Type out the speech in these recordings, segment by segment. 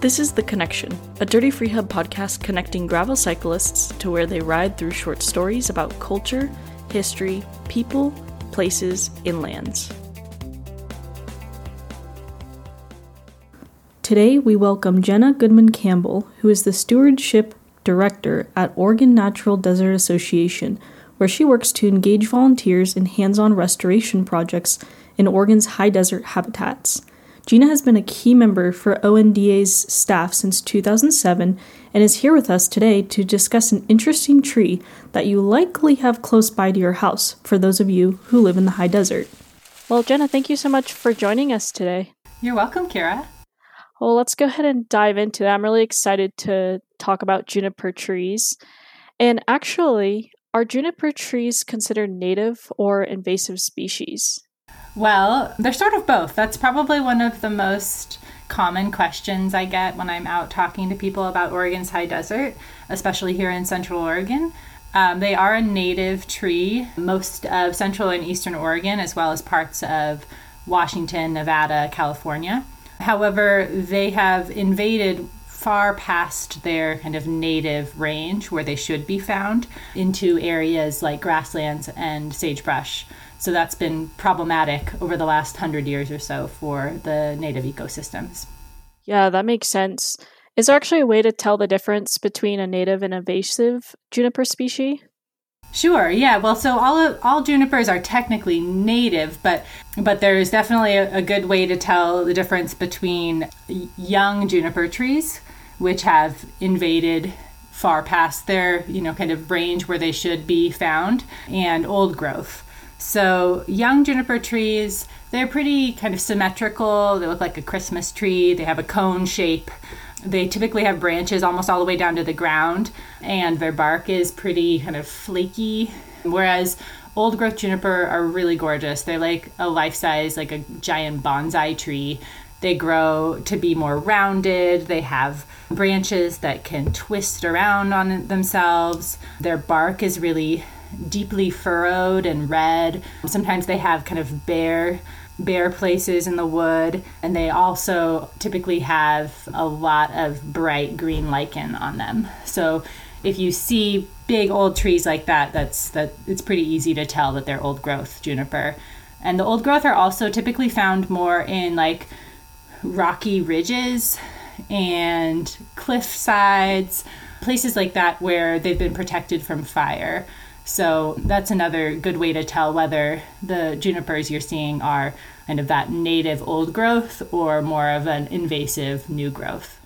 This is The Connection, a Dirty Freehub podcast connecting gravel cyclists to where they ride through short stories about culture, history, people, places, and lands. Today, we welcome Gena Goodman Campbell, who is the Stewardship Director at Oregon Natural Desert Association, where she works to engage volunteers in hands on restoration projects in Oregon's high desert habitats. Gena has been a key member for ONDA's staff since 2007 and is here with us today to discuss an interesting tree that you likely have close by to your house for those of you who live in the high desert. Well, Gena, thank you so much for joining us today. You're welcome, Kira. Well, let's go ahead and dive into that. I'm really excited to talk about juniper trees. And actually, are juniper trees considered native or invasive species? Well, they're sort of both. That's probably one of the most common questions I get when I'm out talking to people about Oregon's high desert, especially here in Central Oregon. Um, they are a native tree, most of Central and Eastern Oregon, as well as parts of Washington, Nevada, California. However, they have invaded far past their kind of native range where they should be found into areas like grasslands and sagebrush. So that's been problematic over the last hundred years or so for the native ecosystems. Yeah, that makes sense. Is there actually a way to tell the difference between a native and invasive juniper species? Sure. Yeah. Well, so all of, all junipers are technically native, but but there's definitely a, a good way to tell the difference between young juniper trees, which have invaded far past their you know kind of range where they should be found, and old growth. So young juniper trees, they're pretty kind of symmetrical. They look like a Christmas tree. They have a cone shape. They typically have branches almost all the way down to the ground, and their bark is pretty kind of flaky. Whereas old growth juniper are really gorgeous. They're like a life size, like a giant bonsai tree. They grow to be more rounded. They have branches that can twist around on themselves. Their bark is really deeply furrowed and red. Sometimes they have kind of bare bare places in the wood and they also typically have a lot of bright green lichen on them. So if you see big old trees like that, that's that it's pretty easy to tell that they're old growth juniper. And the old growth are also typically found more in like rocky ridges and cliff sides, places like that where they've been protected from fire. So that's another good way to tell whether the junipers you're seeing are kind of that native old growth or more of an invasive new growth.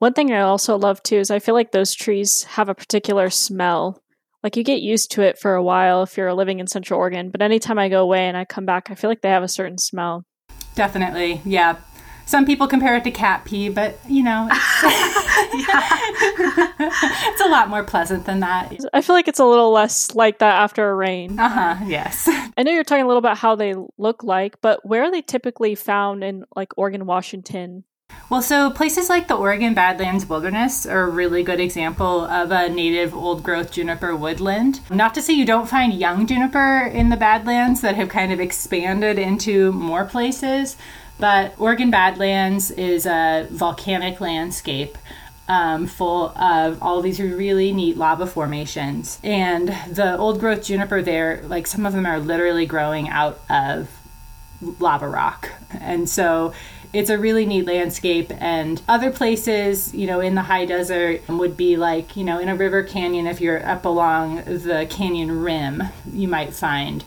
One thing I also love too is I feel like those trees have a particular smell. Like you get used to it for a while if you're living in Central Oregon, but anytime I go away and I come back, I feel like they have a certain smell. Definitely. Yeah. Some people compare it to cat pee, but you know, it's, it's, a lot more pleasant than that. I feel like it's a little less like that after a rain. Uh huh. Yes. I know you're talking a little about how they look like, but where are they typically found in like Oregon, Washington? Well, so places like the Oregon Badlands Wilderness are a really good example of a native old growth juniper woodland. Not to say you don't find young juniper in the Badlands that have kind of expanded into more places, but Oregon Badlands is a volcanic landscape um, full of all these really neat lava formations. And the old growth juniper there, like some of them are literally growing out of lava rock. And so it's a really neat landscape. And other places, you know, in the high desert would be like, you know, in a river canyon, if you're up along the canyon rim, you might find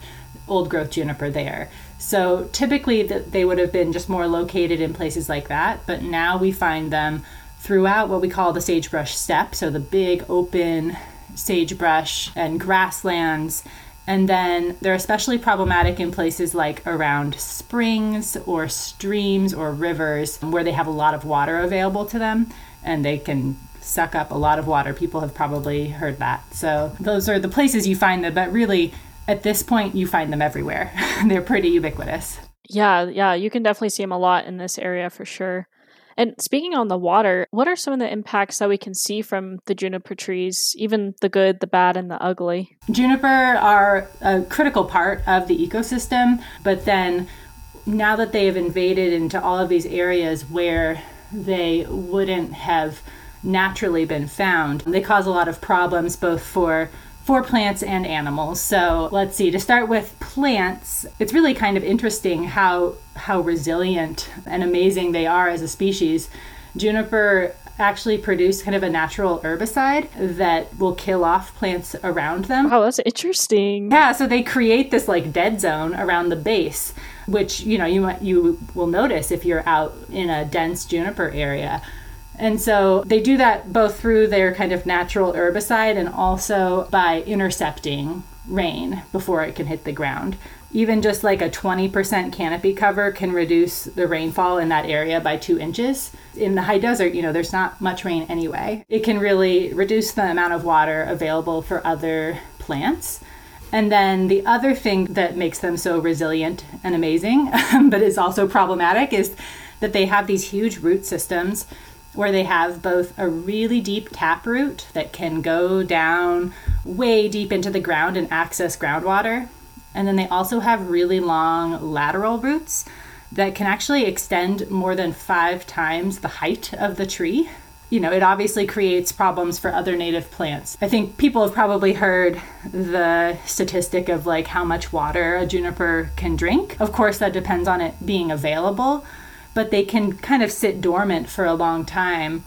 old growth juniper there. So typically they would have been just more located in places like that, but now we find them throughout what we call the sagebrush steppe, so the big open sagebrush and grasslands. And then they're especially problematic in places like around springs or streams or rivers where they have a lot of water available to them and they can suck up a lot of water. People have probably heard that. So those are the places you find them, but really at this point, you find them everywhere. They're pretty ubiquitous. Yeah, yeah, you can definitely see them a lot in this area for sure. And speaking on the water, what are some of the impacts that we can see from the juniper trees, even the good, the bad, and the ugly? Juniper are a critical part of the ecosystem, but then now that they have invaded into all of these areas where they wouldn't have naturally been found. They cause a lot of problems both for for plants and animals. So let's see. To start with plants, it's really kind of interesting how how resilient and amazing they are as a species. Juniper actually produce kind of a natural herbicide that will kill off plants around them. Oh, that's interesting. Yeah, so they create this like dead zone around the base, which you know you might, you will notice if you're out in a dense juniper area. And so they do that both through their kind of natural herbicide and also by intercepting rain before it can hit the ground. Even just like a 20% canopy cover can reduce the rainfall in that area by two inches. In the high desert, you know, there's not much rain anyway. It can really reduce the amount of water available for other plants. And then the other thing that makes them so resilient and amazing, but is also problematic, is that they have these huge root systems where they have both a really deep tap root that can go down way deep into the ground and access groundwater. And then they also have really long lateral roots that can actually extend more than five times the height of the tree. You know, it obviously creates problems for other native plants. I think people have probably heard the statistic of like how much water a juniper can drink. Of course, that depends on it being available but they can kind of sit dormant for a long time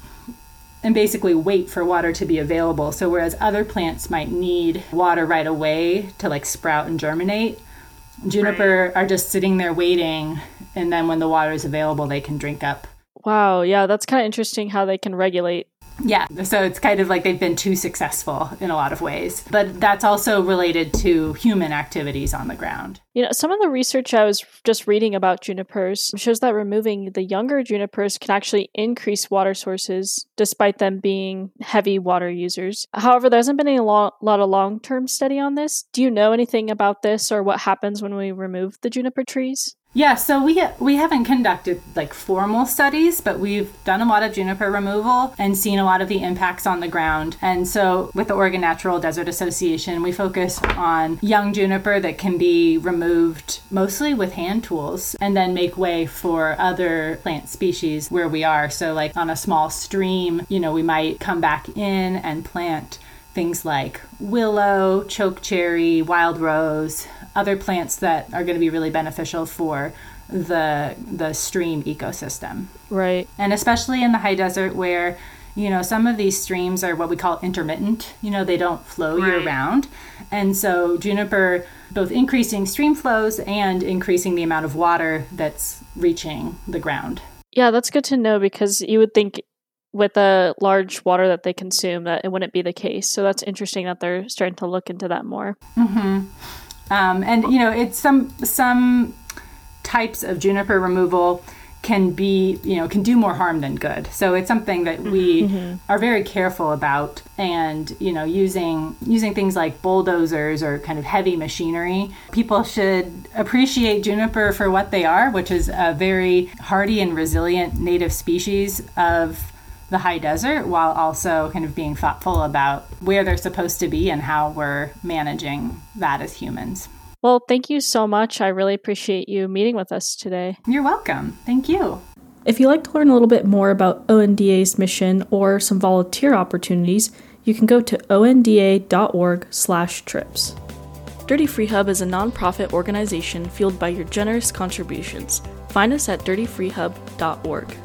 and basically wait for water to be available. So whereas other plants might need water right away to like sprout and germinate, juniper right. are just sitting there waiting and then when the water is available they can drink up. Wow, yeah, that's kind of interesting how they can regulate yeah, so it's kind of like they've been too successful in a lot of ways. But that's also related to human activities on the ground. You know, some of the research I was just reading about junipers shows that removing the younger junipers can actually increase water sources despite them being heavy water users. However, there hasn't been a lo- lot of long term study on this. Do you know anything about this or what happens when we remove the juniper trees? Yeah, so we we haven't conducted like formal studies, but we've done a lot of juniper removal and seen a lot of the impacts on the ground. And so with the Oregon Natural Desert Association, we focus on young juniper that can be removed mostly with hand tools and then make way for other plant species where we are. So like on a small stream, you know, we might come back in and plant things like willow, chokecherry, wild rose, other plants that are going to be really beneficial for the the stream ecosystem. Right. And especially in the high desert where you know some of these streams are what we call intermittent you know they don't flow right. year round and so juniper both increasing stream flows and increasing the amount of water that's reaching the ground yeah that's good to know because you would think with the large water that they consume that it wouldn't be the case so that's interesting that they're starting to look into that more mm-hmm. Um, and you know, it's some some types of juniper removal can be you know can do more harm than good so it's something that we mm-hmm. are very careful about and you know using using things like bulldozers or kind of heavy machinery people should appreciate juniper for what they are which is a very hardy and resilient native species of the high desert while also kind of being thoughtful about where they're supposed to be and how we're managing that as humans. Well, thank you so much. I really appreciate you meeting with us today. You're welcome. Thank you. If you'd like to learn a little bit more about ONDA's mission or some volunteer opportunities, you can go to onda.org/trips. Dirty Freehub is a nonprofit organization fueled by your generous contributions. Find us at dirtyfreehub.org.